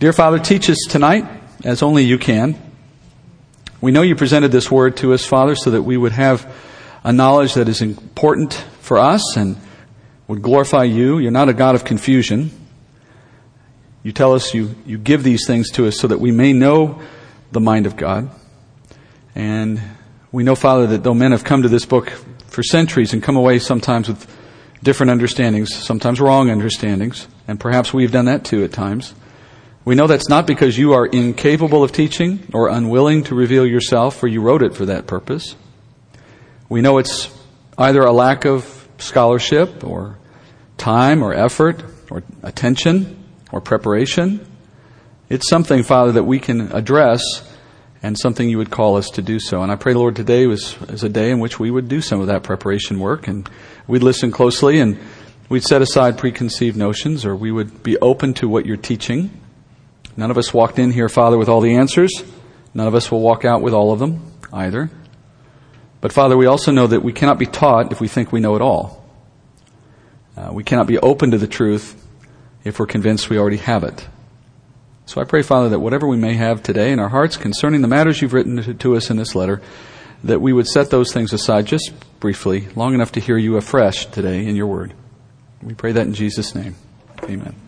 Dear Father, teach us tonight as only you can. We know you presented this word to us, Father, so that we would have a knowledge that is important for us and would glorify you. You're not a God of confusion. You tell us you, you give these things to us so that we may know the mind of God. And we know, Father, that though men have come to this book for centuries and come away sometimes with different understandings, sometimes wrong understandings, and perhaps we've done that too at times. We know that's not because you are incapable of teaching or unwilling to reveal yourself, for you wrote it for that purpose. We know it's either a lack of scholarship or time or effort or attention or preparation. It's something, Father, that we can address and something you would call us to do so. And I pray, Lord, today was, is a day in which we would do some of that preparation work and we'd listen closely and we'd set aside preconceived notions or we would be open to what you're teaching. None of us walked in here, Father, with all the answers. None of us will walk out with all of them either. But Father, we also know that we cannot be taught if we think we know it all. Uh, we cannot be open to the truth if we're convinced we already have it. So I pray, Father, that whatever we may have today in our hearts concerning the matters you've written to, to us in this letter, that we would set those things aside just briefly, long enough to hear you afresh today in your word. We pray that in Jesus' name. Amen.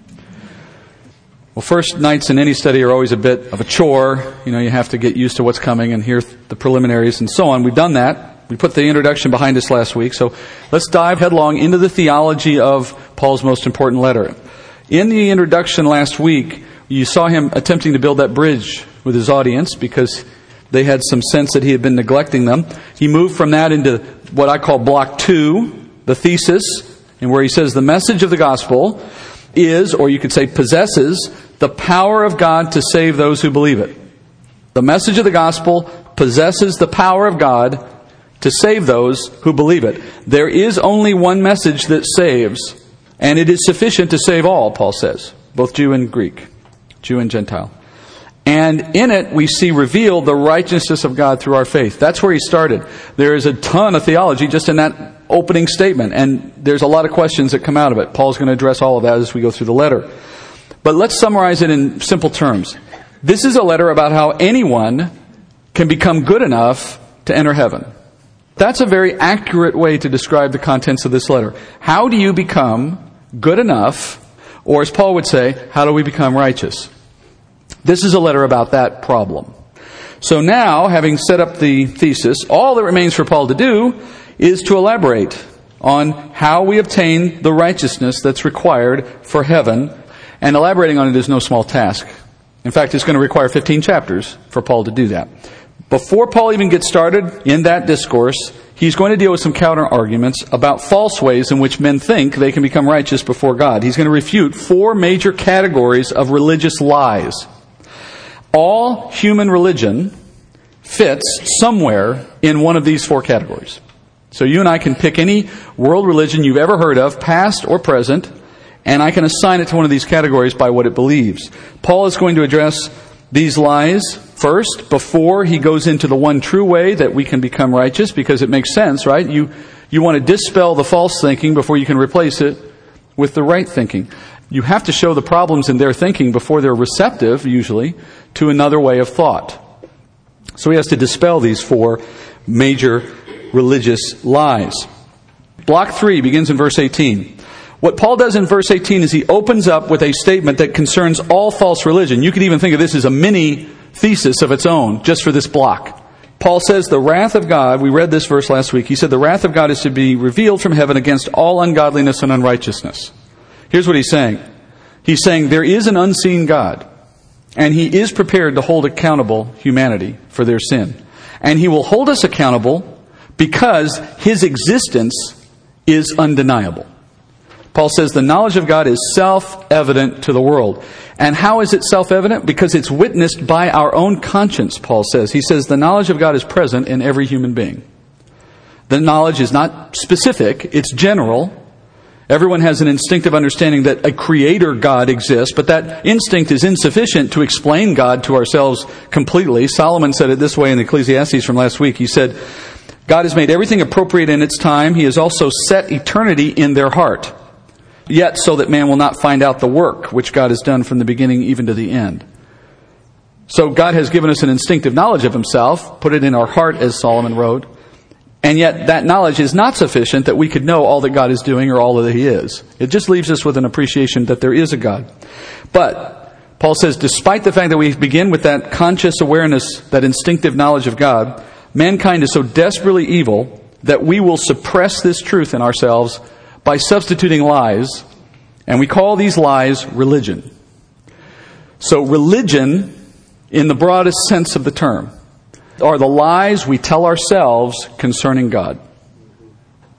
Well, first nights in any study are always a bit of a chore. You know, you have to get used to what's coming and hear the preliminaries and so on. We've done that. We put the introduction behind us last week. So let's dive headlong into the theology of Paul's most important letter. In the introduction last week, you saw him attempting to build that bridge with his audience because they had some sense that he had been neglecting them. He moved from that into what I call block two, the thesis, and where he says the message of the gospel is, or you could say possesses, the power of God to save those who believe it. The message of the gospel possesses the power of God to save those who believe it. There is only one message that saves, and it is sufficient to save all, Paul says, both Jew and Greek. Jew and Gentile. And in it, we see revealed the righteousness of God through our faith. That's where he started. There is a ton of theology just in that opening statement, and there's a lot of questions that come out of it. Paul's going to address all of that as we go through the letter. But let's summarize it in simple terms. This is a letter about how anyone can become good enough to enter heaven. That's a very accurate way to describe the contents of this letter. How do you become good enough or as Paul would say, how do we become righteous? This is a letter about that problem. So now, having set up the thesis, all that remains for Paul to do is to elaborate on how we obtain the righteousness that's required for heaven. And elaborating on it is no small task. In fact, it's going to require 15 chapters for Paul to do that. Before Paul even gets started in that discourse, he's going to deal with some counter arguments about false ways in which men think they can become righteous before God. He's going to refute four major categories of religious lies. All human religion fits somewhere in one of these four categories. So you and I can pick any world religion you've ever heard of, past or present, and I can assign it to one of these categories by what it believes. Paul is going to address these lies first before he goes into the one true way that we can become righteous because it makes sense, right? You, you want to dispel the false thinking before you can replace it with the right thinking. You have to show the problems in their thinking before they're receptive, usually, to another way of thought. So he has to dispel these four major religious lies. Block three begins in verse 18. What Paul does in verse 18 is he opens up with a statement that concerns all false religion. You could even think of this as a mini thesis of its own just for this block. Paul says the wrath of God, we read this verse last week, he said the wrath of God is to be revealed from heaven against all ungodliness and unrighteousness. Here's what he's saying. He's saying there is an unseen God, and he is prepared to hold accountable humanity for their sin. And he will hold us accountable because his existence is undeniable. Paul says the knowledge of God is self evident to the world. And how is it self evident? Because it's witnessed by our own conscience, Paul says. He says the knowledge of God is present in every human being. The knowledge is not specific, it's general. Everyone has an instinctive understanding that a creator God exists, but that instinct is insufficient to explain God to ourselves completely. Solomon said it this way in Ecclesiastes from last week. He said, God has made everything appropriate in its time. He has also set eternity in their heart. yet so that man will not find out the work which God has done from the beginning even to the end. So God has given us an instinctive knowledge of himself, put it in our heart as Solomon wrote, and yet that knowledge is not sufficient that we could know all that God is doing or all that he is. It just leaves us with an appreciation that there is a God. But Paul says, despite the fact that we begin with that conscious awareness, that instinctive knowledge of God, mankind is so desperately evil that we will suppress this truth in ourselves by substituting lies, and we call these lies religion. So, religion, in the broadest sense of the term, are the lies we tell ourselves concerning God.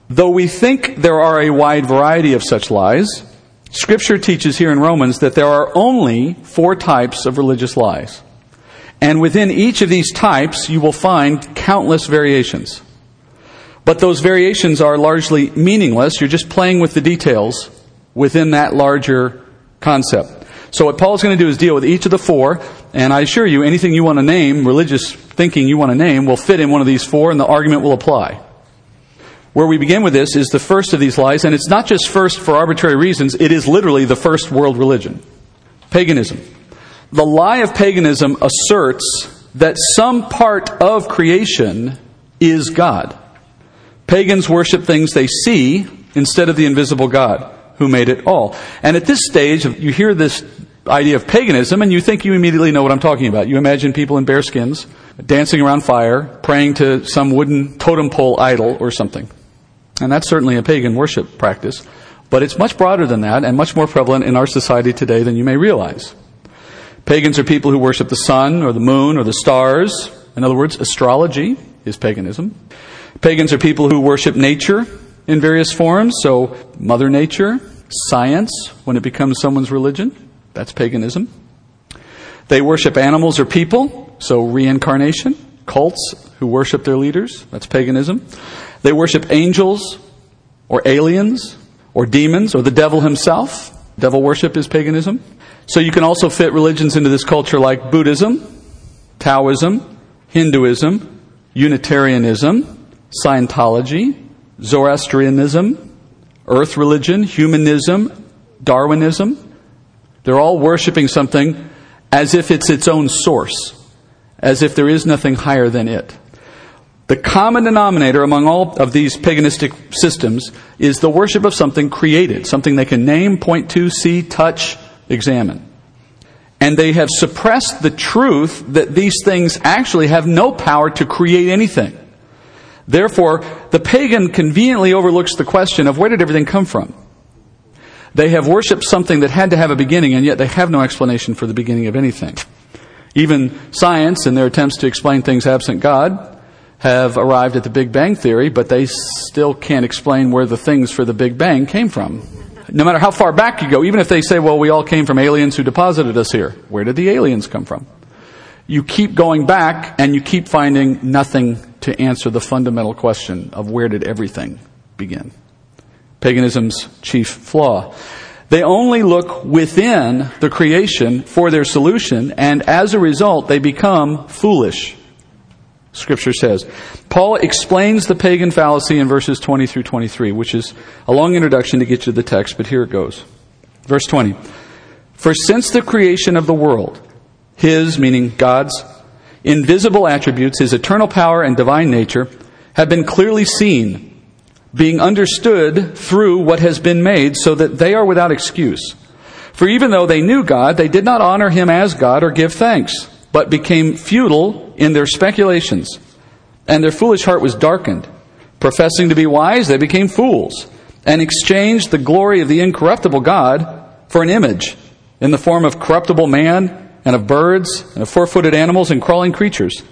Though we think there are a wide variety of such lies, Scripture teaches here in Romans that there are only four types of religious lies. And within each of these types, you will find countless variations. But those variations are largely meaningless. You're just playing with the details within that larger concept. So what Paul's going to do is deal with each of the four, and I assure you, anything you want to name, religious thinking you want to name, will fit in one of these four, and the argument will apply. Where we begin with this is the first of these lies, and it's not just first for arbitrary reasons, it is literally the first world religion paganism. The lie of paganism asserts that some part of creation is God. Pagans worship things they see instead of the invisible God who made it all. And at this stage, you hear this idea of paganism and you think you immediately know what I'm talking about. You imagine people in bearskins dancing around fire, praying to some wooden totem pole idol or something. And that's certainly a pagan worship practice. But it's much broader than that and much more prevalent in our society today than you may realize. Pagans are people who worship the sun or the moon or the stars. In other words, astrology is paganism. Pagans are people who worship nature in various forms. So, Mother Nature, science, when it becomes someone's religion, that's paganism. They worship animals or people. So, reincarnation, cults who worship their leaders, that's paganism. They worship angels or aliens or demons or the devil himself. Devil worship is paganism. So you can also fit religions into this culture like Buddhism, Taoism, Hinduism, Unitarianism, Scientology, Zoroastrianism, Earth religion, humanism, Darwinism. They're all worshiping something as if it's its own source, as if there is nothing higher than it. The common denominator among all of these paganistic systems is the worship of something created, something they can name, point to, see, touch, examine. And they have suppressed the truth that these things actually have no power to create anything. Therefore, the pagan conveniently overlooks the question of where did everything come from? They have worshiped something that had to have a beginning, and yet they have no explanation for the beginning of anything. Even science, in their attempts to explain things absent God, have arrived at the Big Bang Theory, but they still can't explain where the things for the Big Bang came from. No matter how far back you go, even if they say, well, we all came from aliens who deposited us here, where did the aliens come from? You keep going back and you keep finding nothing to answer the fundamental question of where did everything begin. Paganism's chief flaw. They only look within the creation for their solution, and as a result, they become foolish. Scripture says. Paul explains the pagan fallacy in verses 20 through 23, which is a long introduction to get you to the text, but here it goes. Verse 20. For since the creation of the world, his, meaning God's, invisible attributes, his eternal power and divine nature, have been clearly seen, being understood through what has been made, so that they are without excuse. For even though they knew God, they did not honor him as God or give thanks but became futile in their speculations, and their foolish heart was darkened. Professing to be wise, they became fools, and exchanged the glory of the incorruptible God for an image in the form of corruptible man, and of birds, and of four footed animals, and crawling creatures.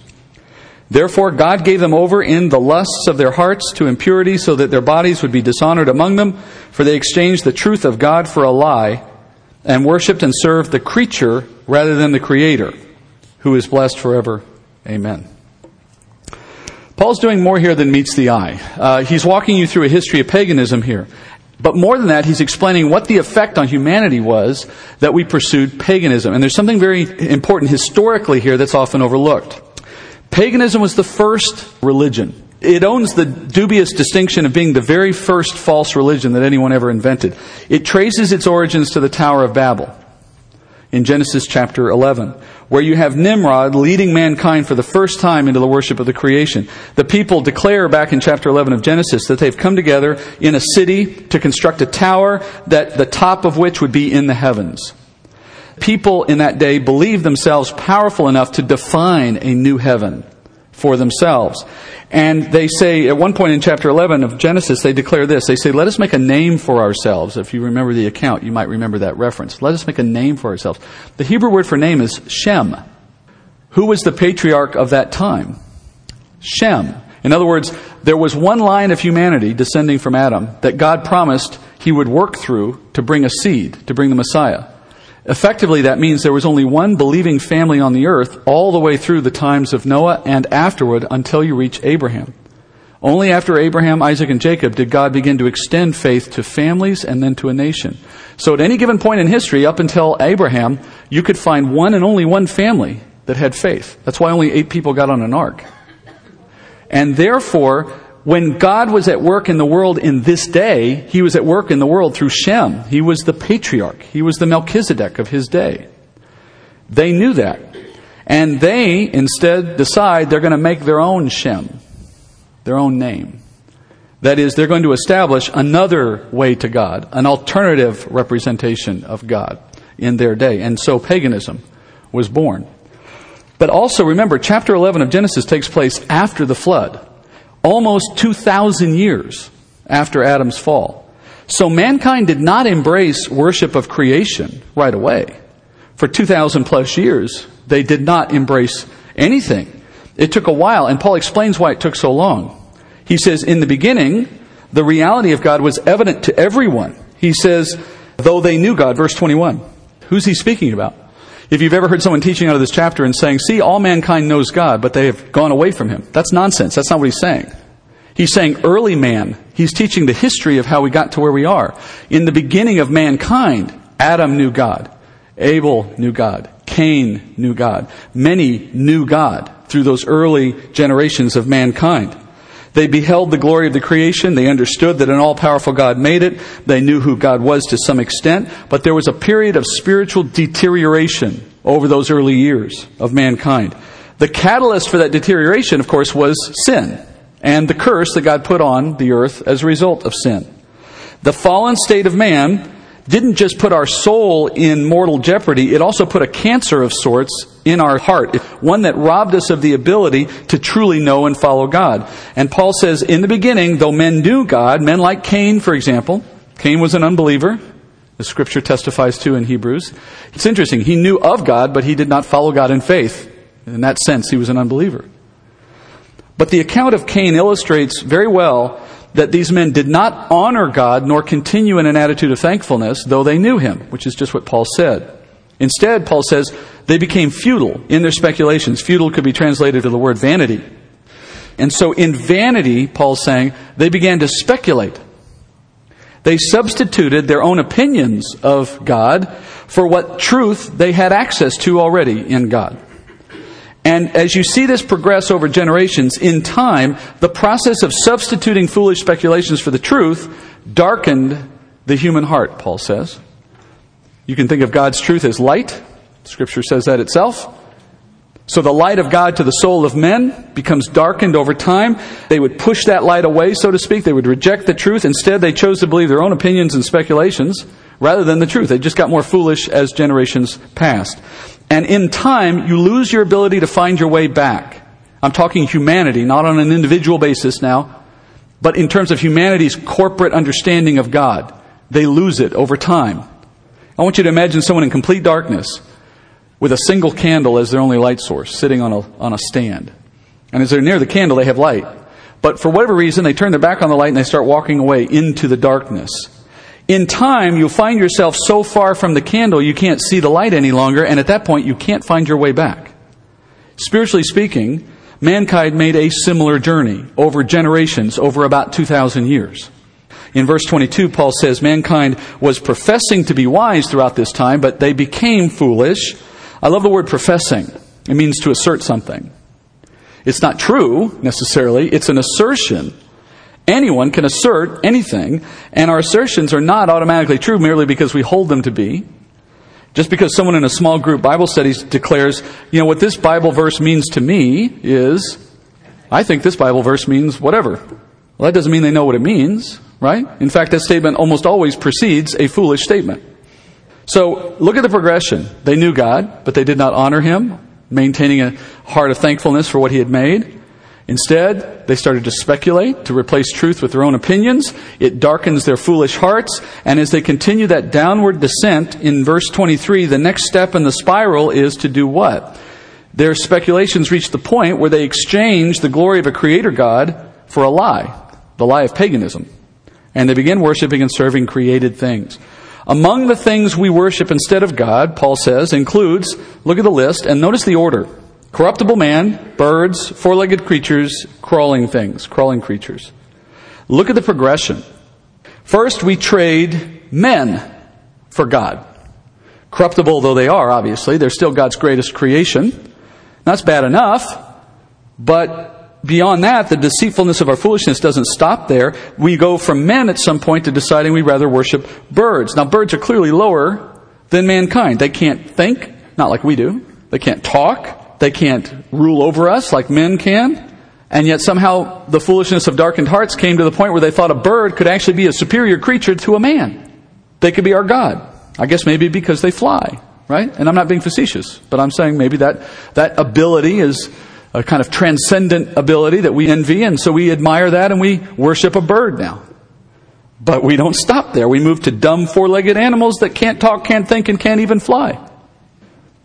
Therefore, God gave them over in the lusts of their hearts to impurity, so that their bodies would be dishonored among them, for they exchanged the truth of God for a lie, and worshipped and served the creature rather than the Creator who is blessed forever. Amen. Paul's doing more here than meets the eye. Uh, he's walking you through a history of paganism here. But more than that, he's explaining what the effect on humanity was that we pursued paganism. And there's something very important historically here that's often overlooked. Paganism was the first religion. It owns the dubious distinction of being the very first false religion that anyone ever invented. It traces its origins to the Tower of Babel in Genesis chapter 11, where you have Nimrod leading mankind for the first time into the worship of the creation. The people declare back in chapter 11 of Genesis that they've come together in a city to construct a tower that the top of which would be in the heavens. People in that day believed themselves powerful enough to define a new heaven for themselves. And they say, at one point in chapter 11 of Genesis, they declare this. They say, let us make a name for ourselves. If you remember the account, you might remember that reference. Let us make a name for ourselves. The Hebrew word for name is Shem. Who was the patriarch of that time? Shem. In other words, there was one line of humanity descending from Adam that God promised he would work through to bring a seed, to bring the Messiah. Effectively, that means there was only one believing family on the earth all the way through the times of Noah and afterward until you reach Abraham. Only after Abraham, Isaac, and Jacob did God begin to extend faith to families and then to a nation. So at any given point in history, up until Abraham, you could find one and only one family that had faith. That's why only eight people got on an ark. And therefore, when God was at work in the world in this day, He was at work in the world through Shem. He was the patriarch. He was the Melchizedek of his day. They knew that. And they instead decide they're going to make their own Shem, their own name. That is, they're going to establish another way to God, an alternative representation of God in their day. And so paganism was born. But also remember, chapter 11 of Genesis takes place after the flood almost 2,000 years after Adam's fall. So mankind did not embrace worship of creation right away. For 2,000 plus years, they did not embrace anything. It took a while, and Paul explains why it took so long. He says, in the beginning, the reality of God was evident to everyone. He says, though they knew God, verse 21. Who's he speaking about? If you've ever heard someone teaching out of this chapter and saying, see, all mankind knows God, but they have gone away from him, that's nonsense. That's not what he's saying. He's saying early man. He's teaching the history of how we got to where we are. In the beginning of mankind, Adam knew God. Abel knew God. Cain knew God. Many knew God through those early generations of mankind. They beheld the glory of the creation. They understood that an all powerful God made it. They knew who God was to some extent. But there was a period of spiritual deterioration over those early years of mankind. The catalyst for that deterioration, of course, was sin and the curse that God put on the earth as a result of sin. The fallen state of man didn't just put our soul in mortal jeopardy, it also put a cancer of sorts in our heart, one that robbed us of the ability to truly know and follow God. And Paul says, in the beginning, though men knew God, men like Cain, for example, Cain was an unbeliever, the scripture testifies to in Hebrews. It's interesting, he knew of God, but he did not follow God in faith. In that sense, he was an unbeliever. But the account of Cain illustrates very well that these men did not honor God nor continue in an attitude of thankfulness, though they knew him, which is just what Paul said. Instead, Paul says, they became futile in their speculations. Futile could be translated to the word vanity. And so in vanity, Paul's saying, they began to speculate. They substituted their own opinions of God for what truth they had access to already in God. And as you see this progress over generations, in time, the process of substituting foolish speculations for the truth darkened the human heart, Paul says. You can think of God's truth as light. Scripture says that itself. So the light of God to the soul of men becomes darkened over time. They would push that light away, so to speak. They would reject the truth. Instead, they chose to believe their own opinions and speculations rather than the truth. They just got more foolish as generations passed. And in time, you lose your ability to find your way back. I'm talking humanity, not on an individual basis now, but in terms of humanity's corporate understanding of God. They lose it over time. I want you to imagine someone in complete darkness with a single candle as their only light source, sitting on a, on a stand. And as they're near the candle, they have light. But for whatever reason, they turn their back on the light and they start walking away into the darkness. In time, you'll find yourself so far from the candle you can't see the light any longer, and at that point, you can't find your way back. Spiritually speaking, mankind made a similar journey over generations, over about 2,000 years. In verse 22, Paul says, Mankind was professing to be wise throughout this time, but they became foolish. I love the word professing. It means to assert something. It's not true necessarily, it's an assertion. Anyone can assert anything, and our assertions are not automatically true merely because we hold them to be. Just because someone in a small group Bible studies declares, you know, what this Bible verse means to me is, I think this Bible verse means whatever. Well, that doesn't mean they know what it means, right? In fact, that statement almost always precedes a foolish statement. So look at the progression. They knew God, but they did not honor Him, maintaining a heart of thankfulness for what He had made. Instead, they started to speculate, to replace truth with their own opinions. It darkens their foolish hearts. And as they continue that downward descent in verse 23, the next step in the spiral is to do what? Their speculations reach the point where they exchange the glory of a creator God for a lie, the lie of paganism. And they begin worshiping and serving created things. Among the things we worship instead of God, Paul says, includes, look at the list and notice the order. Corruptible man, birds, four legged creatures, crawling things, crawling creatures. Look at the progression. First, we trade men for God. Corruptible though they are, obviously, they're still God's greatest creation. That's bad enough, but beyond that, the deceitfulness of our foolishness doesn't stop there. We go from men at some point to deciding we'd rather worship birds. Now, birds are clearly lower than mankind. They can't think, not like we do. They can't talk. They can't rule over us like men can. And yet somehow the foolishness of darkened hearts came to the point where they thought a bird could actually be a superior creature to a man. They could be our God. I guess maybe because they fly, right? And I'm not being facetious, but I'm saying maybe that, that ability is a kind of transcendent ability that we envy, and so we admire that and we worship a bird now. But we don't stop there. We move to dumb four legged animals that can't talk, can't think, and can't even fly.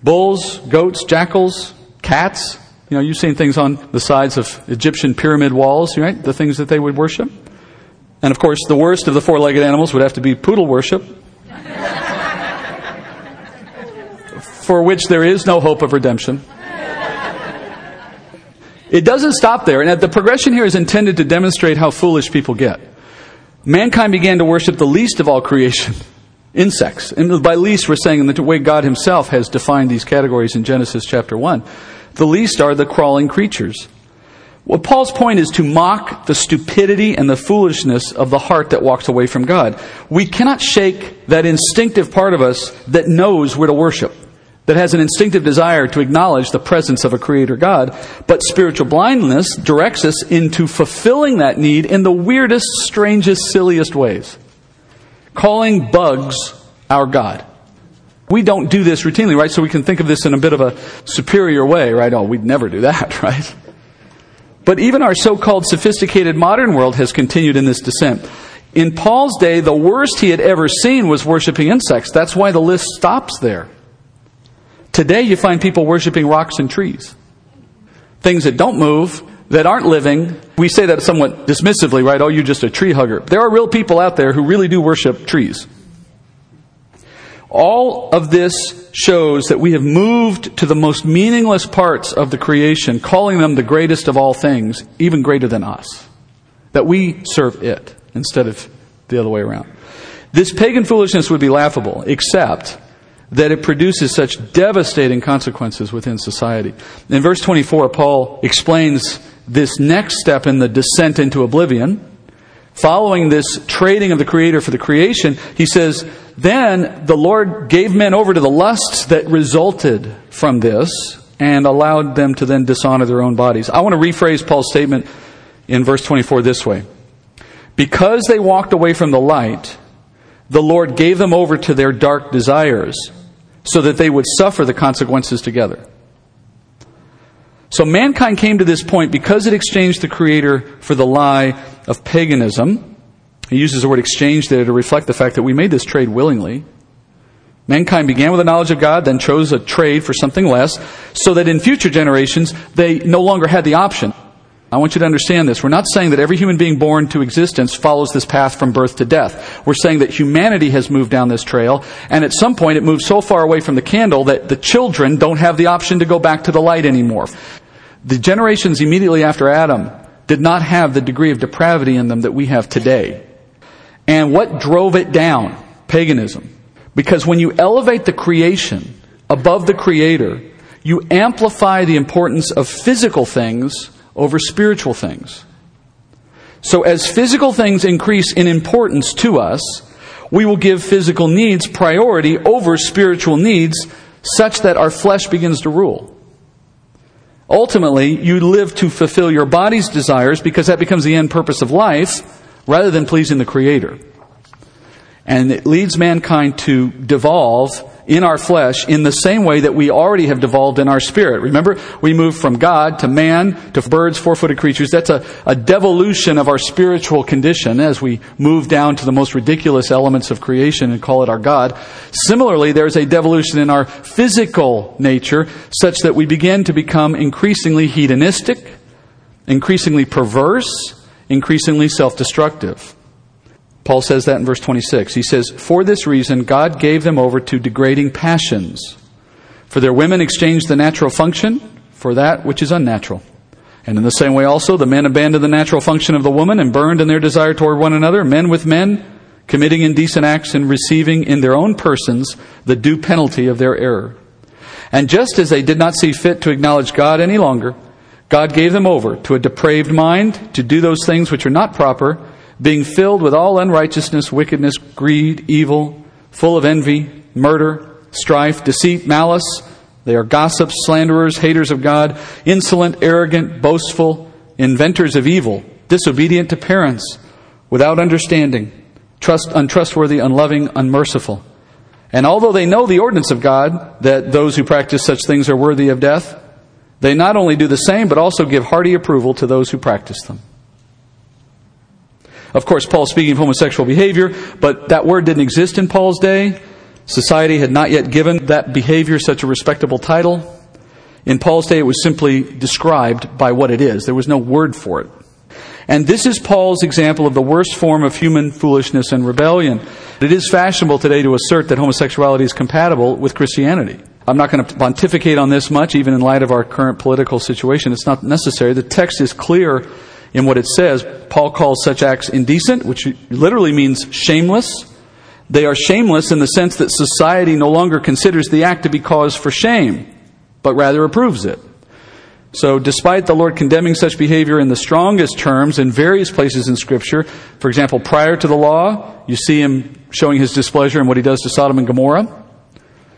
Bulls, goats, jackals, Cats, you know, you've seen things on the sides of Egyptian pyramid walls, right? The things that they would worship. And of course, the worst of the four legged animals would have to be poodle worship, for which there is no hope of redemption. It doesn't stop there, and the progression here is intended to demonstrate how foolish people get. Mankind began to worship the least of all creation insects. And by least, we're saying in the way God Himself has defined these categories in Genesis chapter 1. The least are the crawling creatures. Well, Paul's point is to mock the stupidity and the foolishness of the heart that walks away from God. We cannot shake that instinctive part of us that knows where to worship, that has an instinctive desire to acknowledge the presence of a creator God. But spiritual blindness directs us into fulfilling that need in the weirdest, strangest, silliest ways. Calling bugs our God. We don't do this routinely, right? So we can think of this in a bit of a superior way, right? Oh, we'd never do that, right? But even our so-called sophisticated modern world has continued in this descent. In Paul's day, the worst he had ever seen was worshiping insects. That's why the list stops there. Today, you find people worshiping rocks and trees. Things that don't move, that aren't living. We say that somewhat dismissively, right? Oh, you're just a tree hugger. There are real people out there who really do worship trees. All of this shows that we have moved to the most meaningless parts of the creation, calling them the greatest of all things, even greater than us. That we serve it instead of the other way around. This pagan foolishness would be laughable, except that it produces such devastating consequences within society. In verse 24, Paul explains this next step in the descent into oblivion Following this trading of the Creator for the creation, he says, Then the Lord gave men over to the lusts that resulted from this and allowed them to then dishonor their own bodies. I want to rephrase Paul's statement in verse 24 this way Because they walked away from the light, the Lord gave them over to their dark desires so that they would suffer the consequences together. So mankind came to this point because it exchanged the Creator for the lie of paganism. He uses the word exchange there to reflect the fact that we made this trade willingly. Mankind began with a knowledge of God, then chose a trade for something less, so that in future generations they no longer had the option. I want you to understand this. We're not saying that every human being born to existence follows this path from birth to death. We're saying that humanity has moved down this trail, and at some point it moves so far away from the candle that the children don't have the option to go back to the light anymore. The generations immediately after Adam did not have the degree of depravity in them that we have today. And what drove it down? Paganism. Because when you elevate the creation above the creator, you amplify the importance of physical things over spiritual things. So as physical things increase in importance to us, we will give physical needs priority over spiritual needs such that our flesh begins to rule. Ultimately, you live to fulfill your body's desires because that becomes the end purpose of life rather than pleasing the Creator. And it leads mankind to devolve in our flesh in the same way that we already have devolved in our spirit. Remember, we moved from God to man to birds, four-footed creatures. That's a, a devolution of our spiritual condition as we move down to the most ridiculous elements of creation and call it our God. Similarly, there's a devolution in our physical nature such that we begin to become increasingly hedonistic, increasingly perverse, increasingly self-destructive. Paul says that in verse 26. He says, For this reason, God gave them over to degrading passions. For their women exchanged the natural function for that which is unnatural. And in the same way also, the men abandoned the natural function of the woman and burned in their desire toward one another, men with men, committing indecent acts and receiving in their own persons the due penalty of their error. And just as they did not see fit to acknowledge God any longer, God gave them over to a depraved mind to do those things which are not proper, being filled with all unrighteousness, wickedness, greed, evil, full of envy, murder, strife, deceit, malice. They are gossips, slanderers, haters of God, insolent, arrogant, boastful, inventors of evil, disobedient to parents, without understanding, trust, untrustworthy, unloving, unmerciful. And although they know the ordinance of God, that those who practice such things are worthy of death, they not only do the same, but also give hearty approval to those who practice them. Of course, Paul's speaking of homosexual behavior, but that word didn't exist in Paul's day. Society had not yet given that behavior such a respectable title. In Paul's day, it was simply described by what it is. There was no word for it. And this is Paul's example of the worst form of human foolishness and rebellion. It is fashionable today to assert that homosexuality is compatible with Christianity. I'm not going to pontificate on this much, even in light of our current political situation. It's not necessary. The text is clear in what it says. Paul calls such acts indecent, which literally means shameless. They are shameless in the sense that society no longer considers the act to be cause for shame, but rather approves it. So, despite the Lord condemning such behavior in the strongest terms in various places in Scripture, for example, prior to the law, you see him showing his displeasure in what he does to Sodom and Gomorrah.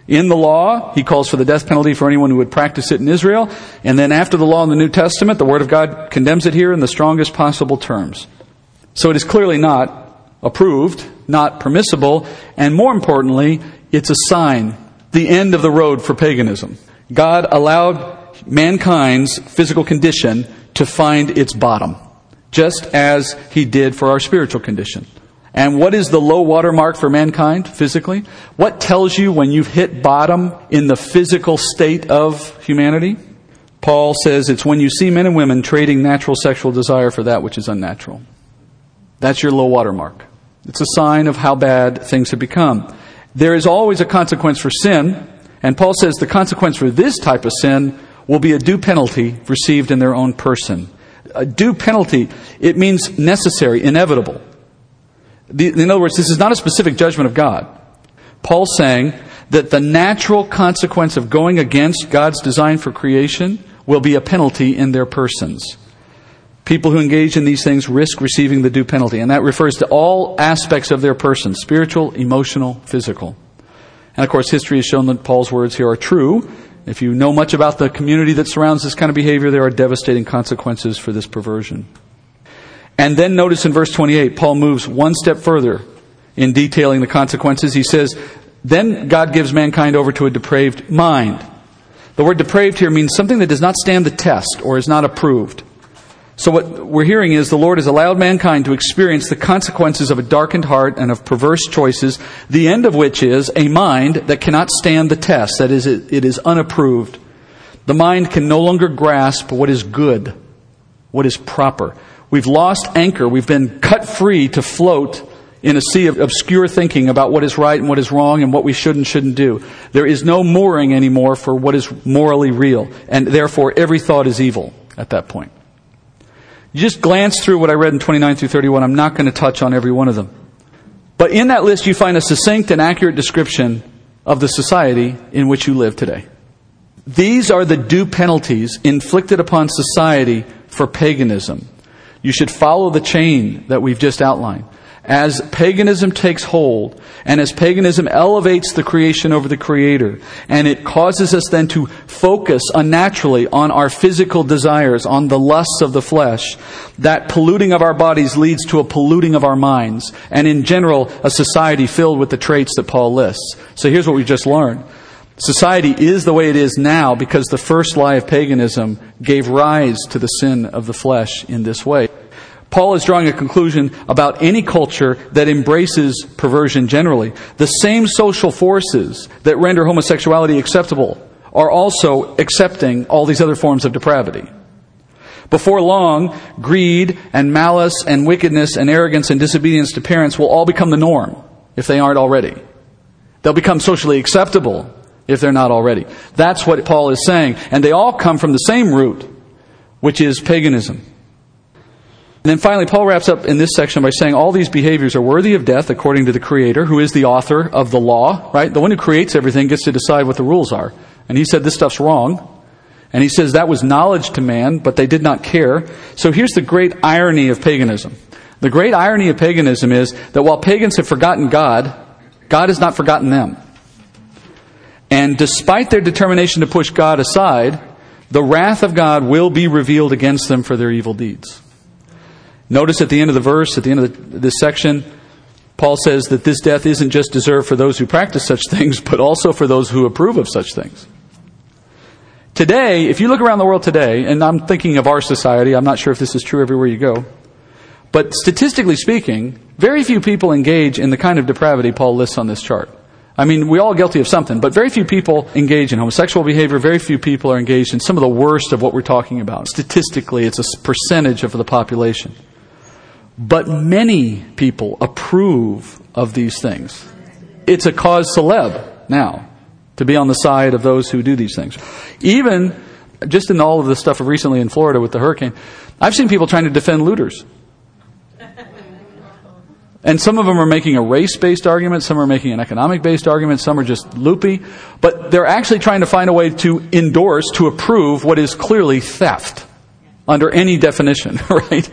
In the law, he calls for the death penalty for anyone who would practice it in Israel. And then after the law in the New Testament, the Word of God condemns it here in the strongest possible terms. So it is clearly not approved, not permissible, and more importantly, it's a sign, the end of the road for paganism. God allowed mankind's physical condition to find its bottom, just as he did for our spiritual condition. And what is the low water mark for mankind physically? What tells you when you've hit bottom in the physical state of humanity? Paul says it's when you see men and women trading natural sexual desire for that which is unnatural. That's your low water mark. It's a sign of how bad things have become. There is always a consequence for sin, and Paul says the consequence for this type of sin will be a due penalty received in their own person. A due penalty, it means necessary, inevitable. In other words, this is not a specific judgment of God. Paul's saying that the natural consequence of going against God's design for creation will be a penalty in their persons. People who engage in these things risk receiving the due penalty, and that refers to all aspects of their person spiritual, emotional, physical. And of course, history has shown that Paul's words here are true. If you know much about the community that surrounds this kind of behavior, there are devastating consequences for this perversion. And then notice in verse 28, Paul moves one step further in detailing the consequences. He says, Then God gives mankind over to a depraved mind. The word depraved here means something that does not stand the test or is not approved. So what we're hearing is the Lord has allowed mankind to experience the consequences of a darkened heart and of perverse choices, the end of which is a mind that cannot stand the test. That is, it is unapproved. The mind can no longer grasp what is good, what is proper. We've lost anchor. We've been cut free to float in a sea of obscure thinking about what is right and what is wrong and what we should and shouldn't do. There is no mooring anymore for what is morally real, and therefore every thought is evil at that point. You just glance through what I read in 29 through 31. I'm not going to touch on every one of them. But in that list, you find a succinct and accurate description of the society in which you live today. These are the due penalties inflicted upon society for paganism. You should follow the chain that we've just outlined. As paganism takes hold, and as paganism elevates the creation over the creator, and it causes us then to focus unnaturally on our physical desires, on the lusts of the flesh, that polluting of our bodies leads to a polluting of our minds, and in general, a society filled with the traits that Paul lists. So here's what we just learned. Society is the way it is now because the first lie of paganism gave rise to the sin of the flesh in this way. Paul is drawing a conclusion about any culture that embraces perversion generally. The same social forces that render homosexuality acceptable are also accepting all these other forms of depravity. Before long, greed and malice and wickedness and arrogance and disobedience to parents will all become the norm if they aren't already. They'll become socially acceptable if they're not already. That's what Paul is saying. And they all come from the same root, which is paganism. And then finally, Paul wraps up in this section by saying all these behaviors are worthy of death according to the Creator, who is the author of the law, right? The one who creates everything gets to decide what the rules are. And he said this stuff's wrong. And he says that was knowledge to man, but they did not care. So here's the great irony of paganism. The great irony of paganism is that while pagans have forgotten God, God has not forgotten them. And despite their determination to push God aside, the wrath of God will be revealed against them for their evil deeds. Notice at the end of the verse, at the end of this section, Paul says that this death isn't just deserved for those who practice such things, but also for those who approve of such things. Today, if you look around the world today, and I'm thinking of our society, I'm not sure if this is true everywhere you go, but statistically speaking, very few people engage in the kind of depravity Paul lists on this chart. I mean, we're all guilty of something, but very few people engage in homosexual behavior. Very few people are engaged in some of the worst of what we're talking about. Statistically, it's a percentage of the population. But many people approve of these things. It's a cause celeb now to be on the side of those who do these things. Even just in all of the stuff recently in Florida with the hurricane, I've seen people trying to defend looters. And some of them are making a race based argument, some are making an economic based argument, some are just loopy. But they're actually trying to find a way to endorse, to approve what is clearly theft under any definition, right?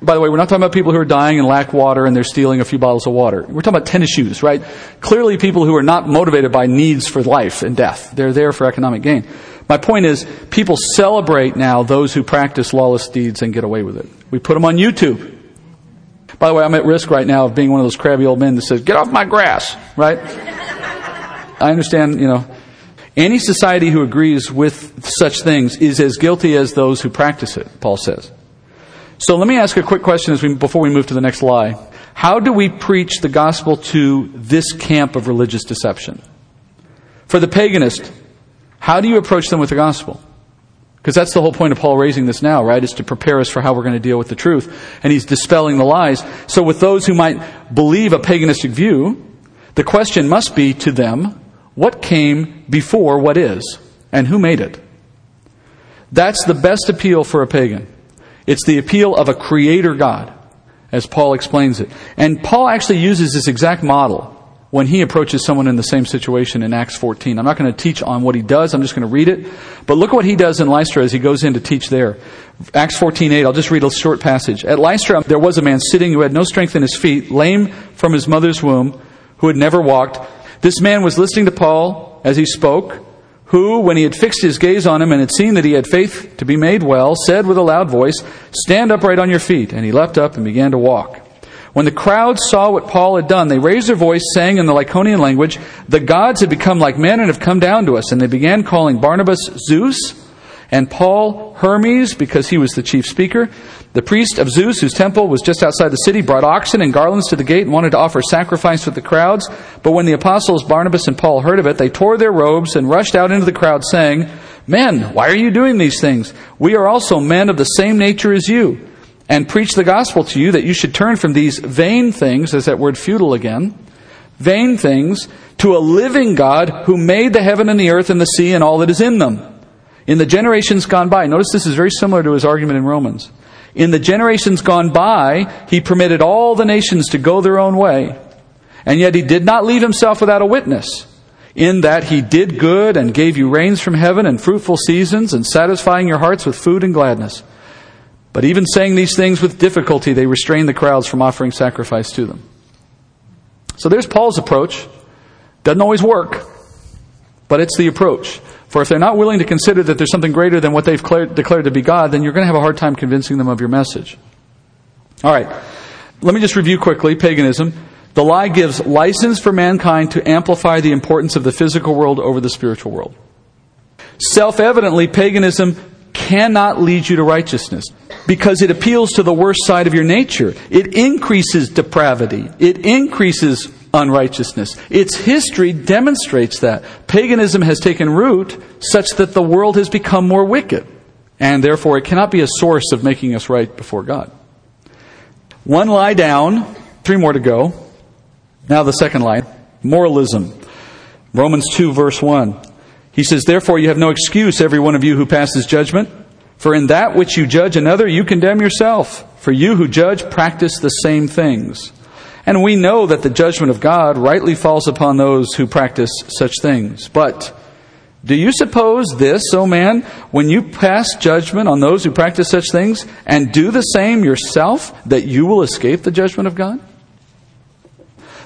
By the way, we're not talking about people who are dying and lack water and they're stealing a few bottles of water. We're talking about tennis shoes, right? Clearly people who are not motivated by needs for life and death. They're there for economic gain. My point is, people celebrate now those who practice lawless deeds and get away with it. We put them on YouTube. By the way, I'm at risk right now of being one of those crabby old men that says, get off my grass, right? I understand, you know, any society who agrees with such things is as guilty as those who practice it, Paul says. So let me ask a quick question we, before we move to the next lie. How do we preach the gospel to this camp of religious deception? For the paganist, how do you approach them with the gospel? Because that's the whole point of Paul raising this now, right? Is to prepare us for how we're going to deal with the truth. And he's dispelling the lies. So with those who might believe a paganistic view, the question must be to them, what came before what is? And who made it? That's the best appeal for a pagan. It's the appeal of a creator God, as Paul explains it. And Paul actually uses this exact model when he approaches someone in the same situation in Acts 14. I'm not going to teach on what he does, I'm just going to read it. But look what he does in Lystra as he goes in to teach there. Acts 14:8. I'll just read a short passage. At Lystra there was a man sitting who had no strength in his feet, lame from his mother's womb, who had never walked. This man was listening to Paul as he spoke who, when he had fixed his gaze on him and had seen that he had faith to be made well, said with a loud voice, Stand upright on your feet. And he leapt up and began to walk. When the crowd saw what Paul had done, they raised their voice, saying in the Lycaonian language, The gods have become like men and have come down to us. And they began calling Barnabas Zeus and Paul Hermes because he was the chief speaker. The priest of Zeus, whose temple was just outside the city, brought oxen and garlands to the gate and wanted to offer sacrifice with the crowds. But when the apostles Barnabas and Paul heard of it, they tore their robes and rushed out into the crowd, saying, Men, why are you doing these things? We are also men of the same nature as you, and preach the gospel to you that you should turn from these vain things, as that word futile again, vain things, to a living God who made the heaven and the earth and the sea and all that is in them. In the generations gone by, notice this is very similar to his argument in Romans. In the generations gone by, he permitted all the nations to go their own way. And yet he did not leave himself without a witness, in that he did good and gave you rains from heaven and fruitful seasons and satisfying your hearts with food and gladness. But even saying these things with difficulty, they restrain the crowds from offering sacrifice to them. So there's Paul's approach. Doesn't always work, but it's the approach. For if they're not willing to consider that there's something greater than what they've declared, declared to be God, then you're going to have a hard time convincing them of your message. All right. Let me just review quickly paganism. The lie gives license for mankind to amplify the importance of the physical world over the spiritual world. Self evidently, paganism cannot lead you to righteousness because it appeals to the worst side of your nature. It increases depravity. It increases unrighteousness. Its history demonstrates that. Paganism has taken root such that the world has become more wicked, and therefore it cannot be a source of making us right before God. One lie down, three more to go. Now the second lie moralism. Romans 2, verse 1. He says, Therefore you have no excuse, every one of you who passes judgment. For in that which you judge another, you condemn yourself. For you who judge practice the same things. And we know that the judgment of God rightly falls upon those who practice such things. But do you suppose this, O oh man, when you pass judgment on those who practice such things and do the same yourself, that you will escape the judgment of God?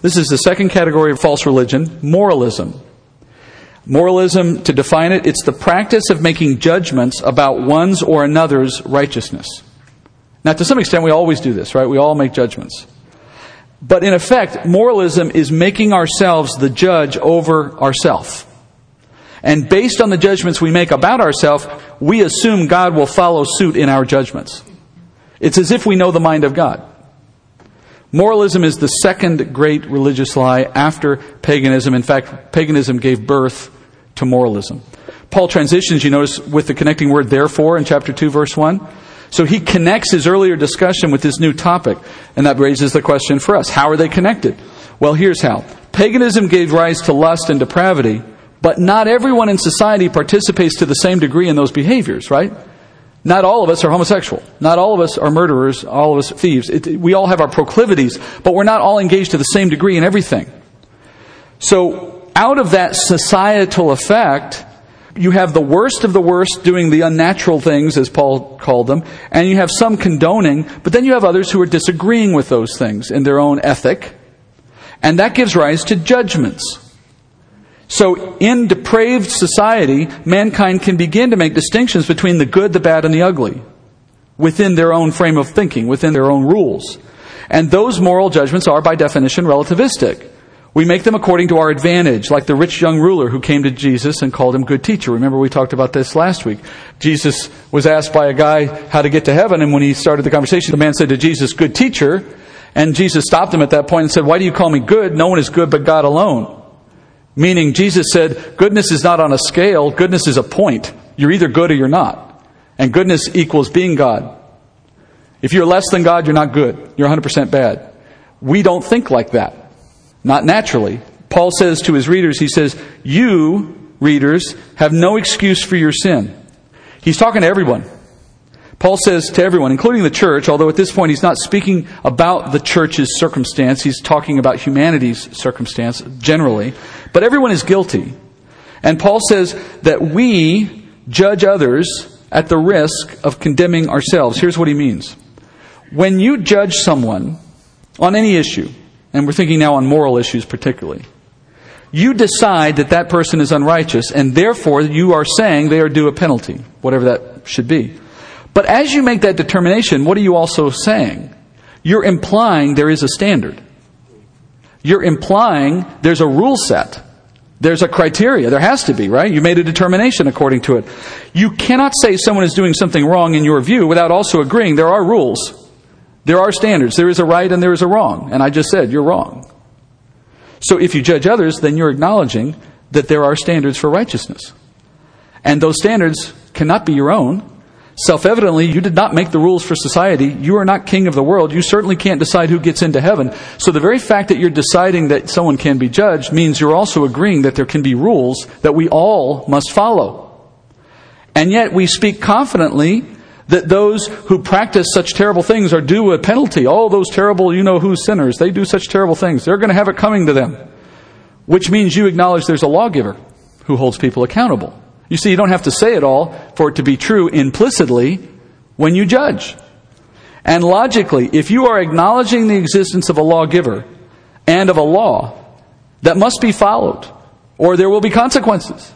This is the second category of false religion, moralism. Moralism, to define it, it's the practice of making judgments about one's or another's righteousness. Now, to some extent, we always do this, right? We all make judgments. But in effect, moralism is making ourselves the judge over ourselves. And based on the judgments we make about ourselves, we assume God will follow suit in our judgments. It's as if we know the mind of God. Moralism is the second great religious lie after paganism. In fact, paganism gave birth to moralism. Paul transitions, you notice, with the connecting word therefore in chapter 2, verse 1. So he connects his earlier discussion with this new topic, and that raises the question for us how are they connected? Well, here's how. Paganism gave rise to lust and depravity, but not everyone in society participates to the same degree in those behaviors, right? Not all of us are homosexual. Not all of us are murderers, all of us thieves. It, we all have our proclivities, but we're not all engaged to the same degree in everything. So, out of that societal effect, you have the worst of the worst doing the unnatural things, as Paul called them, and you have some condoning, but then you have others who are disagreeing with those things in their own ethic, and that gives rise to judgments. So, in depraved society, mankind can begin to make distinctions between the good, the bad, and the ugly within their own frame of thinking, within their own rules. And those moral judgments are, by definition, relativistic. We make them according to our advantage, like the rich young ruler who came to Jesus and called him good teacher. Remember we talked about this last week. Jesus was asked by a guy how to get to heaven, and when he started the conversation, the man said to Jesus, good teacher. And Jesus stopped him at that point and said, why do you call me good? No one is good but God alone. Meaning Jesus said, goodness is not on a scale, goodness is a point. You're either good or you're not. And goodness equals being God. If you're less than God, you're not good. You're 100% bad. We don't think like that. Not naturally. Paul says to his readers, he says, You, readers, have no excuse for your sin. He's talking to everyone. Paul says to everyone, including the church, although at this point he's not speaking about the church's circumstance, he's talking about humanity's circumstance generally, but everyone is guilty. And Paul says that we judge others at the risk of condemning ourselves. Here's what he means. When you judge someone on any issue, and we're thinking now on moral issues particularly, you decide that that person is unrighteous, and therefore you are saying they are due a penalty, whatever that should be. But as you make that determination, what are you also saying? You're implying there is a standard. You're implying there's a rule set. There's a criteria. There has to be, right? You made a determination according to it. You cannot say someone is doing something wrong in your view without also agreeing there are rules. There are standards. There is a right and there is a wrong. And I just said, you're wrong. So if you judge others, then you're acknowledging that there are standards for righteousness. And those standards cannot be your own. Self evidently, you did not make the rules for society. You are not king of the world. You certainly can't decide who gets into heaven. So the very fact that you're deciding that someone can be judged means you're also agreeing that there can be rules that we all must follow. And yet we speak confidently that those who practice such terrible things are due a penalty. All those terrible, you know who sinners, they do such terrible things. They're going to have it coming to them. Which means you acknowledge there's a lawgiver who holds people accountable. You see, you don't have to say it all for it to be true implicitly when you judge. And logically, if you are acknowledging the existence of a lawgiver and of a law that must be followed, or there will be consequences,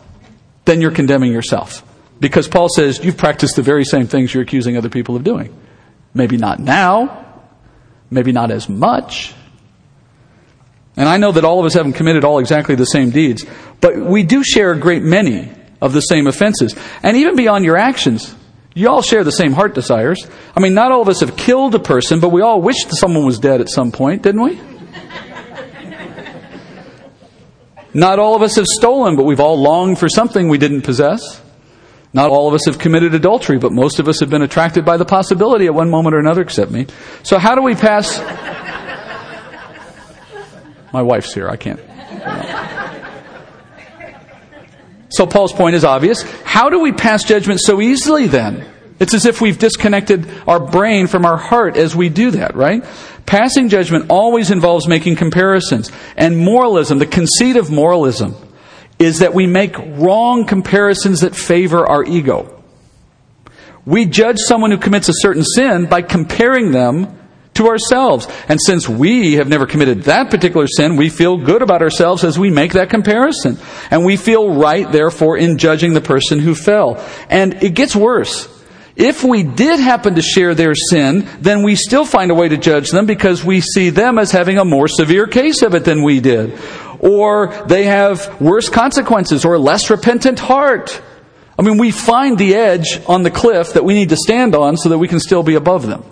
then you're condemning yourself. Because Paul says you've practiced the very same things you're accusing other people of doing. Maybe not now, maybe not as much. And I know that all of us haven't committed all exactly the same deeds, but we do share a great many of the same offenses. And even beyond your actions, you all share the same heart desires. I mean, not all of us have killed a person, but we all wished someone was dead at some point, didn't we? not all of us have stolen, but we've all longed for something we didn't possess. Not all of us have committed adultery, but most of us have been attracted by the possibility at one moment or another, except me. So, how do we pass? My wife's here. I can't. So Paul's point is obvious. How do we pass judgment so easily then? It's as if we've disconnected our brain from our heart as we do that, right? Passing judgment always involves making comparisons. And moralism, the conceit of moralism, is that we make wrong comparisons that favor our ego. We judge someone who commits a certain sin by comparing them to ourselves. And since we have never committed that particular sin, we feel good about ourselves as we make that comparison. And we feel right, therefore, in judging the person who fell. And it gets worse. If we did happen to share their sin, then we still find a way to judge them because we see them as having a more severe case of it than we did. Or they have worse consequences or a less repentant heart. I mean, we find the edge on the cliff that we need to stand on so that we can still be above them.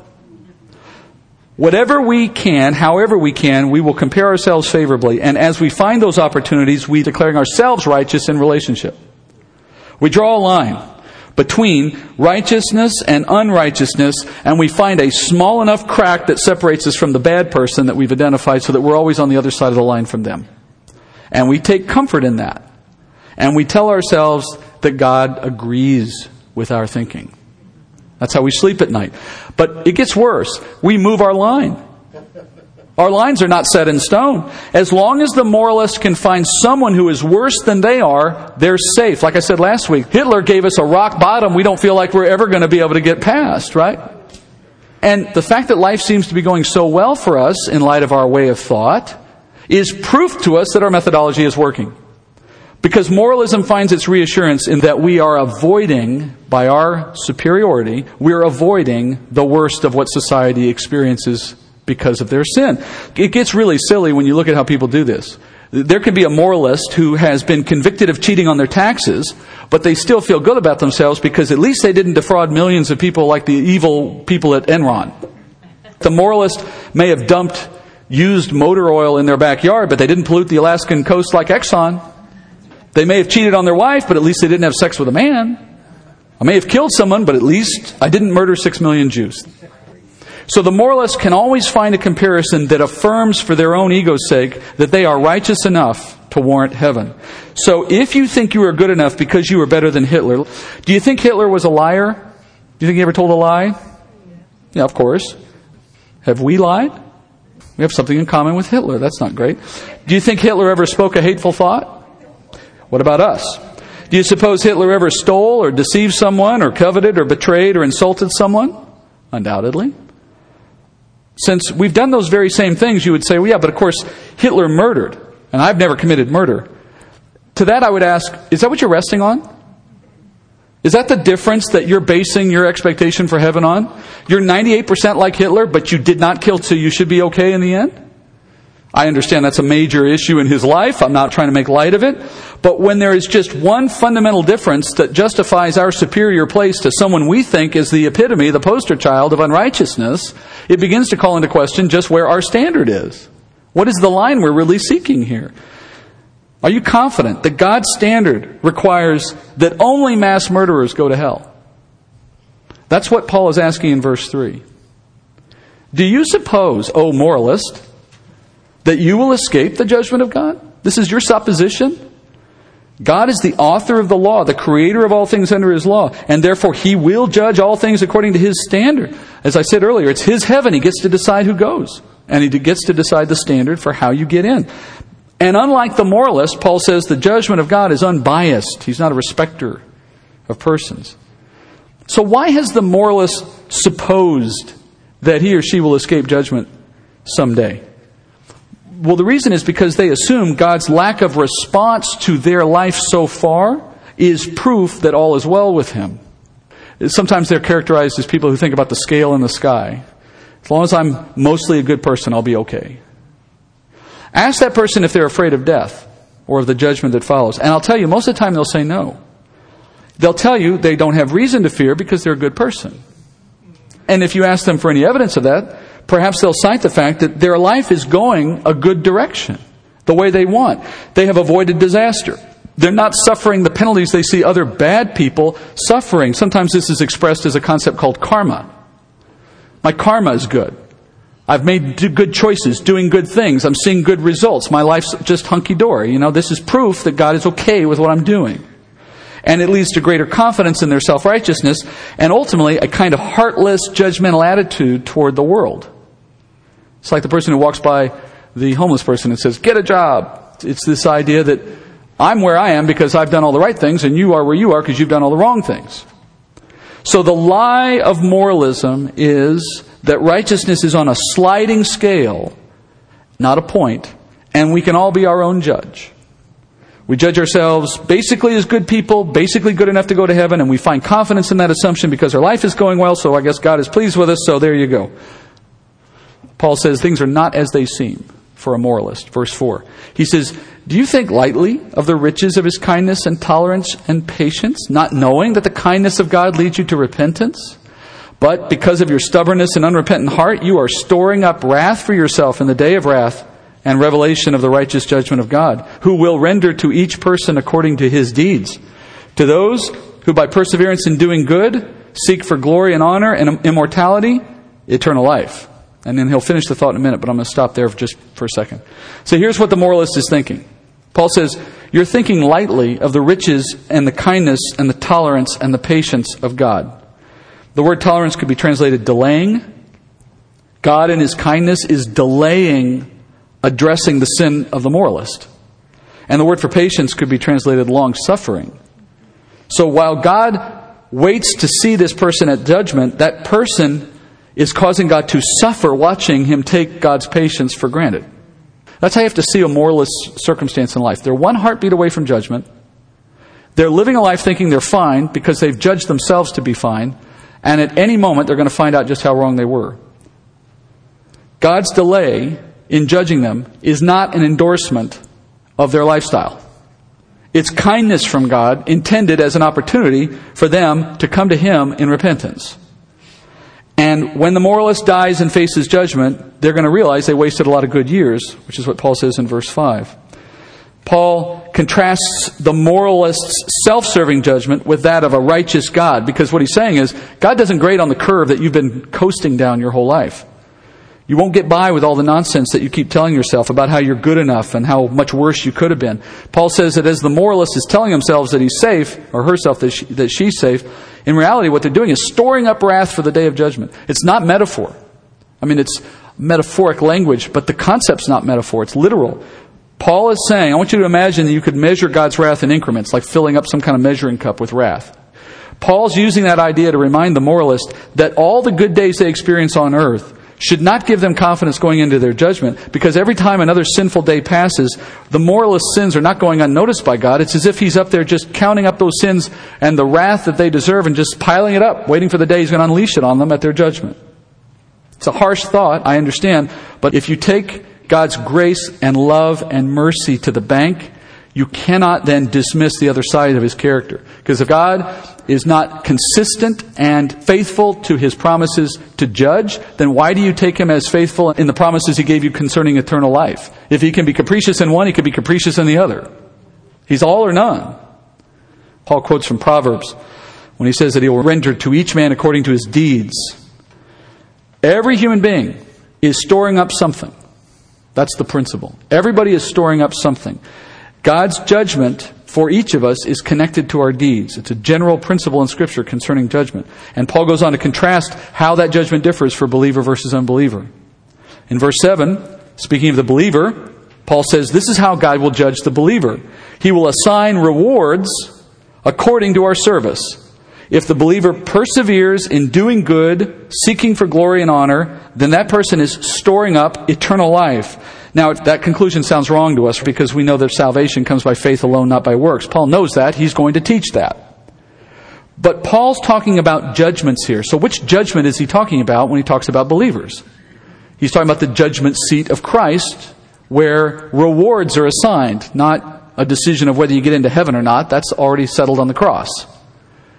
Whatever we can, however we can, we will compare ourselves favorably. And as we find those opportunities, we declaring ourselves righteous in relationship. We draw a line between righteousness and unrighteousness, and we find a small enough crack that separates us from the bad person that we've identified so that we're always on the other side of the line from them. And we take comfort in that. And we tell ourselves that God agrees with our thinking. That's how we sleep at night. But it gets worse. We move our line. Our lines are not set in stone. As long as the moralist can find someone who is worse than they are, they're safe. Like I said last week, Hitler gave us a rock bottom we don't feel like we're ever going to be able to get past, right? And the fact that life seems to be going so well for us in light of our way of thought is proof to us that our methodology is working. Because moralism finds its reassurance in that we are avoiding, by our superiority, we're avoiding the worst of what society experiences because of their sin. It gets really silly when you look at how people do this. There can be a moralist who has been convicted of cheating on their taxes, but they still feel good about themselves because at least they didn't defraud millions of people like the evil people at Enron. The moralist may have dumped used motor oil in their backyard, but they didn't pollute the Alaskan coast like Exxon. They may have cheated on their wife, but at least they didn't have sex with a man. I may have killed someone, but at least I didn't murder six million Jews. So the moralist can always find a comparison that affirms for their own ego's sake that they are righteous enough to warrant heaven. So if you think you are good enough because you are better than Hitler, do you think Hitler was a liar? Do you think he ever told a lie? Yeah, of course. Have we lied? We have something in common with Hitler. That's not great. Do you think Hitler ever spoke a hateful thought? What about us? Do you suppose Hitler ever stole or deceived someone or coveted or betrayed or insulted someone? Undoubtedly. Since we've done those very same things, you would say, well, yeah, but of course, Hitler murdered, and I've never committed murder. To that, I would ask, is that what you're resting on? Is that the difference that you're basing your expectation for heaven on? You're 98% like Hitler, but you did not kill, so you should be okay in the end? I understand that's a major issue in his life. I'm not trying to make light of it. But when there is just one fundamental difference that justifies our superior place to someone we think is the epitome, the poster child of unrighteousness, it begins to call into question just where our standard is. What is the line we're really seeking here? Are you confident that God's standard requires that only mass murderers go to hell? That's what Paul is asking in verse 3. Do you suppose, O moralist, that you will escape the judgment of God? This is your supposition? God is the author of the law, the creator of all things under his law, and therefore he will judge all things according to his standard. As I said earlier, it's his heaven. He gets to decide who goes, and he gets to decide the standard for how you get in. And unlike the moralist, Paul says the judgment of God is unbiased. He's not a respecter of persons. So why has the moralist supposed that he or she will escape judgment someday? Well, the reason is because they assume God's lack of response to their life so far is proof that all is well with him. Sometimes they're characterized as people who think about the scale in the sky. As long as I'm mostly a good person, I'll be okay. Ask that person if they're afraid of death or of the judgment that follows. And I'll tell you, most of the time they'll say no. They'll tell you they don't have reason to fear because they're a good person. And if you ask them for any evidence of that, perhaps they'll cite the fact that their life is going a good direction, the way they want. They have avoided disaster. They're not suffering the penalties they see other bad people suffering. Sometimes this is expressed as a concept called karma. My karma is good. I've made good choices, doing good things. I'm seeing good results. My life's just hunky dory. You know, this is proof that God is okay with what I'm doing. And it leads to greater confidence in their self righteousness and ultimately a kind of heartless, judgmental attitude toward the world. It's like the person who walks by the homeless person and says, Get a job. It's this idea that I'm where I am because I've done all the right things, and you are where you are because you've done all the wrong things. So the lie of moralism is that righteousness is on a sliding scale, not a point, and we can all be our own judge. We judge ourselves basically as good people, basically good enough to go to heaven, and we find confidence in that assumption because our life is going well, so I guess God is pleased with us, so there you go. Paul says things are not as they seem for a moralist. Verse 4. He says, Do you think lightly of the riches of his kindness and tolerance and patience, not knowing that the kindness of God leads you to repentance? But because of your stubbornness and unrepentant heart, you are storing up wrath for yourself in the day of wrath and revelation of the righteous judgment of God, who will render to each person according to his deeds. To those who by perseverance in doing good seek for glory and honor and immortality, eternal life. And then he'll finish the thought in a minute, but I'm going to stop there just for a second. So here's what the moralist is thinking. Paul says, You're thinking lightly of the riches and the kindness and the tolerance and the patience of God. The word tolerance could be translated delaying. God, in his kindness, is delaying addressing the sin of the moralist. And the word for patience could be translated long suffering. So while God waits to see this person at judgment, that person is causing God to suffer watching him take God's patience for granted. That's how you have to see a moralist circumstance in life. They're one heartbeat away from judgment. They're living a life thinking they're fine because they've judged themselves to be fine. And at any moment, they're going to find out just how wrong they were. God's delay in judging them is not an endorsement of their lifestyle. It's kindness from God intended as an opportunity for them to come to Him in repentance. And when the moralist dies and faces judgment, they're going to realize they wasted a lot of good years, which is what Paul says in verse 5. Paul contrasts the moralist's self serving judgment with that of a righteous God, because what he's saying is God doesn't grade on the curve that you've been coasting down your whole life. You won't get by with all the nonsense that you keep telling yourself about how you're good enough and how much worse you could have been. Paul says that as the moralist is telling themselves that he's safe, or herself that, she, that she's safe, in reality what they're doing is storing up wrath for the day of judgment. It's not metaphor. I mean, it's metaphoric language, but the concept's not metaphor, it's literal. Paul is saying, I want you to imagine that you could measure God's wrath in increments, like filling up some kind of measuring cup with wrath. Paul's using that idea to remind the moralist that all the good days they experience on earth should not give them confidence going into their judgment because every time another sinful day passes, the moralist's sins are not going unnoticed by God. It's as if He's up there just counting up those sins and the wrath that they deserve and just piling it up, waiting for the day He's going to unleash it on them at their judgment. It's a harsh thought, I understand, but if you take God's grace and love and mercy to the bank, you cannot then dismiss the other side of his character. Because if God is not consistent and faithful to his promises to judge, then why do you take him as faithful in the promises he gave you concerning eternal life? If he can be capricious in one, he can be capricious in the other. He's all or none. Paul quotes from Proverbs when he says that he will render to each man according to his deeds. Every human being is storing up something. That's the principle. Everybody is storing up something. God's judgment for each of us is connected to our deeds. It's a general principle in Scripture concerning judgment. And Paul goes on to contrast how that judgment differs for believer versus unbeliever. In verse 7, speaking of the believer, Paul says, This is how God will judge the believer. He will assign rewards according to our service. If the believer perseveres in doing good, seeking for glory and honor, then that person is storing up eternal life. Now, that conclusion sounds wrong to us because we know that salvation comes by faith alone, not by works. Paul knows that. He's going to teach that. But Paul's talking about judgments here. So which judgment is he talking about when he talks about believers? He's talking about the judgment seat of Christ where rewards are assigned, not a decision of whether you get into heaven or not. That's already settled on the cross.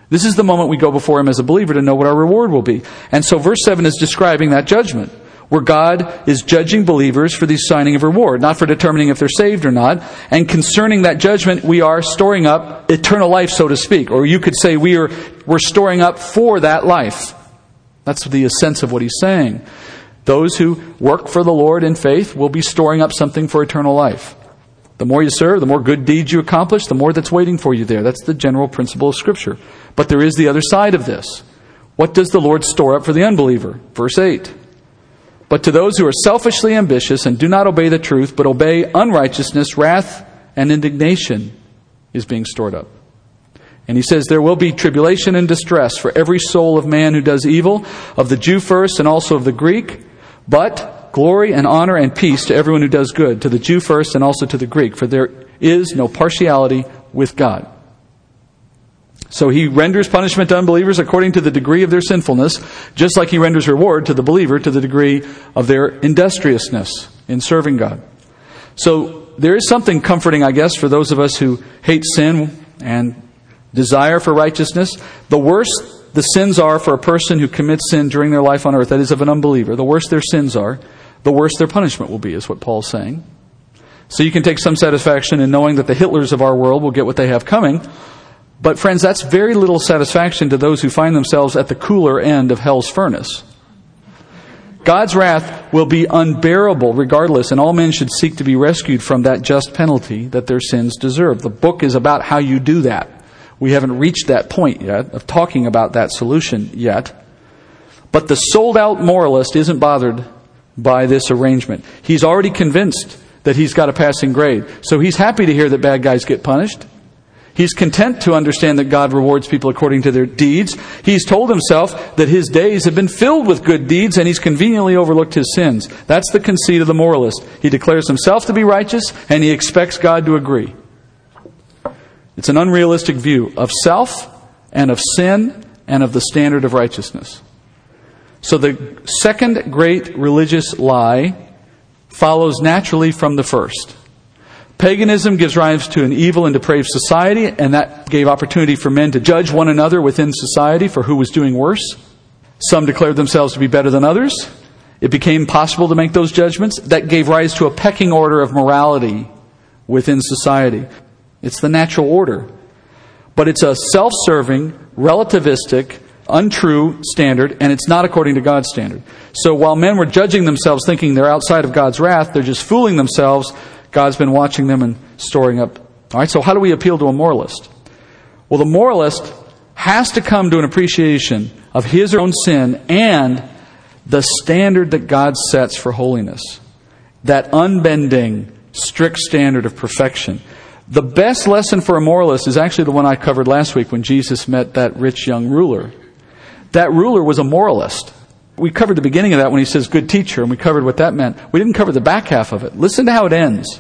This is the moment we go before Him as a believer to know what our reward will be. And so verse 7 is describing that judgment, where God is judging believers for the signing of reward, not for determining if they're saved or not. And concerning that judgment, we are storing up eternal life, so to speak. Or you could say we are, we're storing up for that life. That's the sense of what he's saying. Those who work for the Lord in faith will be storing up something for eternal life. The more you serve, the more good deeds you accomplish, the more that's waiting for you there. That's the general principle of Scripture. But there is the other side of this. What does the Lord store up for the unbeliever? Verse 8. But to those who are selfishly ambitious and do not obey the truth, but obey unrighteousness, wrath and indignation is being stored up. And he says, There will be tribulation and distress for every soul of man who does evil, of the Jew first and also of the Greek, but glory and honor and peace to everyone who does good, to the Jew first and also to the Greek, for there is no partiality with God. So he renders punishment to unbelievers according to the degree of their sinfulness, just like he renders reward to the believer to the degree of their industriousness in serving God. So there is something comforting, I guess, for those of us who hate sin and desire for righteousness. The worse the sins are for a person who commits sin during their life on earth, that is, of an unbeliever, the worse their sins are, the worse their punishment will be, is what Paul's saying. So you can take some satisfaction in knowing that the Hitlers of our world will get what they have coming. But friends, that's very little satisfaction to those who find themselves at the cooler end of hell's furnace. God's wrath will be unbearable regardless, and all men should seek to be rescued from that just penalty that their sins deserve. The book is about how you do that. We haven't reached that point yet of talking about that solution yet. But the sold out moralist isn't bothered by this arrangement. He's already convinced that he's got a passing grade. So he's happy to hear that bad guys get punished. He's content to understand that God rewards people according to their deeds. He's told himself that his days have been filled with good deeds and he's conveniently overlooked his sins. That's the conceit of the moralist. He declares himself to be righteous and he expects God to agree. It's an unrealistic view of self and of sin and of the standard of righteousness. So the second great religious lie follows naturally from the first. Paganism gives rise to an evil and depraved society, and that gave opportunity for men to judge one another within society for who was doing worse. Some declared themselves to be better than others. It became possible to make those judgments. That gave rise to a pecking order of morality within society. It's the natural order. But it's a self serving, relativistic, untrue standard, and it's not according to God's standard. So while men were judging themselves thinking they're outside of God's wrath, they're just fooling themselves. God's been watching them and storing up. All right, so how do we appeal to a moralist? Well, the moralist has to come to an appreciation of his own sin and the standard that God sets for holiness. That unbending, strict standard of perfection. The best lesson for a moralist is actually the one I covered last week when Jesus met that rich young ruler. That ruler was a moralist. We covered the beginning of that when he says good teacher, and we covered what that meant. We didn't cover the back half of it. Listen to how it ends.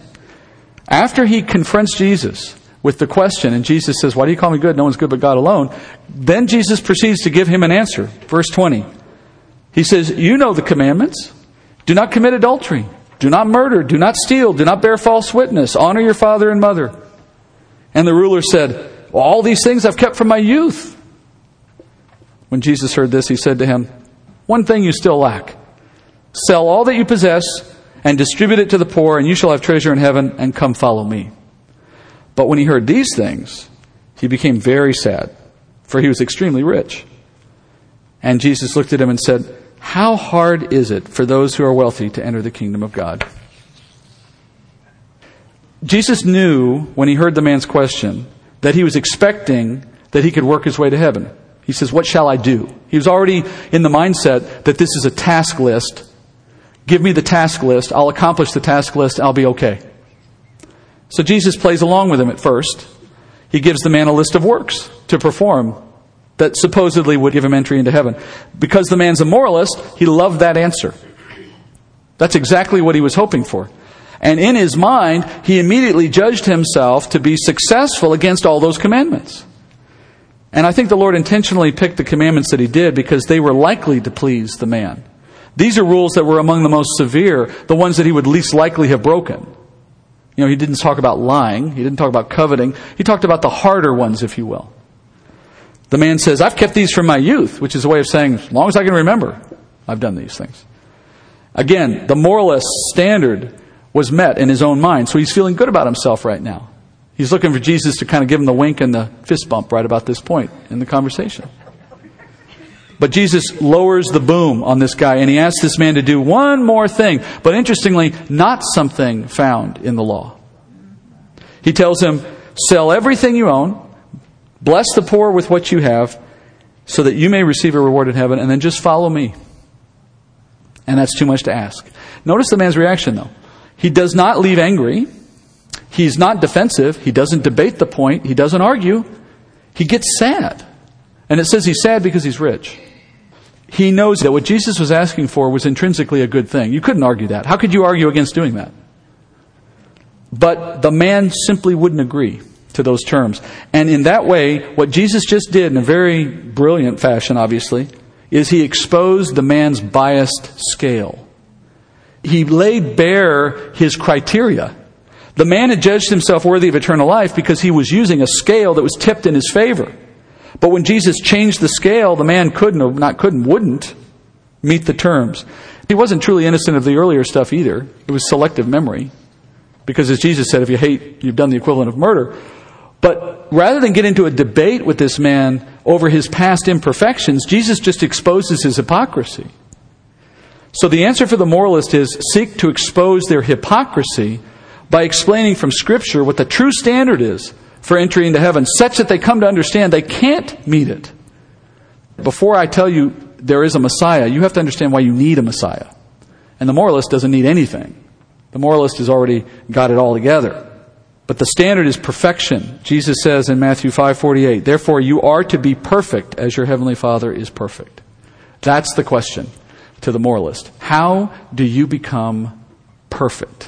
After he confronts Jesus with the question, and Jesus says, Why do you call me good? No one's good but God alone. Then Jesus proceeds to give him an answer. Verse 20. He says, You know the commandments. Do not commit adultery. Do not murder. Do not steal. Do not bear false witness. Honor your father and mother. And the ruler said, well, All these things I've kept from my youth. When Jesus heard this, he said to him, One thing you still lack. Sell all that you possess and distribute it to the poor, and you shall have treasure in heaven, and come follow me. But when he heard these things, he became very sad, for he was extremely rich. And Jesus looked at him and said, how hard is it for those who are wealthy to enter the kingdom of God? Jesus knew when he heard the man's question that he was expecting that he could work his way to heaven. He says, What shall I do? He was already in the mindset that this is a task list. Give me the task list. I'll accomplish the task list. I'll be okay. So Jesus plays along with him at first. He gives the man a list of works to perform that supposedly would give him entry into heaven. Because the man's a moralist, he loved that answer. That's exactly what he was hoping for. And in his mind, he immediately judged himself to be successful against all those commandments. And I think the Lord intentionally picked the commandments that he did because they were likely to please the man. These are rules that were among the most severe, the ones that he would least likely have broken. You know, he didn't talk about lying, he didn't talk about coveting, he talked about the harder ones, if you will. The man says, I've kept these from my youth, which is a way of saying, as long as I can remember, I've done these things. Again, the moralist standard was met in his own mind, so he's feeling good about himself right now. He's looking for Jesus to kind of give him the wink and the fist bump right about this point in the conversation. But Jesus lowers the boom on this guy and he asks this man to do one more thing, but interestingly, not something found in the law. He tells him, Sell everything you own, bless the poor with what you have, so that you may receive a reward in heaven, and then just follow me. And that's too much to ask. Notice the man's reaction, though. He does not leave angry. He's not defensive. He doesn't debate the point. He doesn't argue. He gets sad. And it says he's sad because he's rich. He knows that what Jesus was asking for was intrinsically a good thing. You couldn't argue that. How could you argue against doing that? But the man simply wouldn't agree to those terms. And in that way, what Jesus just did in a very brilliant fashion, obviously, is he exposed the man's biased scale. He laid bare his criteria. The man had judged himself worthy of eternal life because he was using a scale that was tipped in his favor. But when Jesus changed the scale, the man couldn't, or not couldn't, wouldn't meet the terms. He wasn't truly innocent of the earlier stuff either. It was selective memory. Because as Jesus said, if you hate, you've done the equivalent of murder. But rather than get into a debate with this man over his past imperfections, Jesus just exposes his hypocrisy. So the answer for the moralist is seek to expose their hypocrisy by explaining from Scripture what the true standard is for entry into heaven, such that they come to understand they can't meet it. Before I tell you there is a Messiah, you have to understand why you need a Messiah. And the moralist doesn't need anything. The moralist has already got it all together. But the standard is perfection. Jesus says in Matthew 5:48, "Therefore you are to be perfect as your heavenly Father is perfect." That's the question to the moralist. How do you become perfect?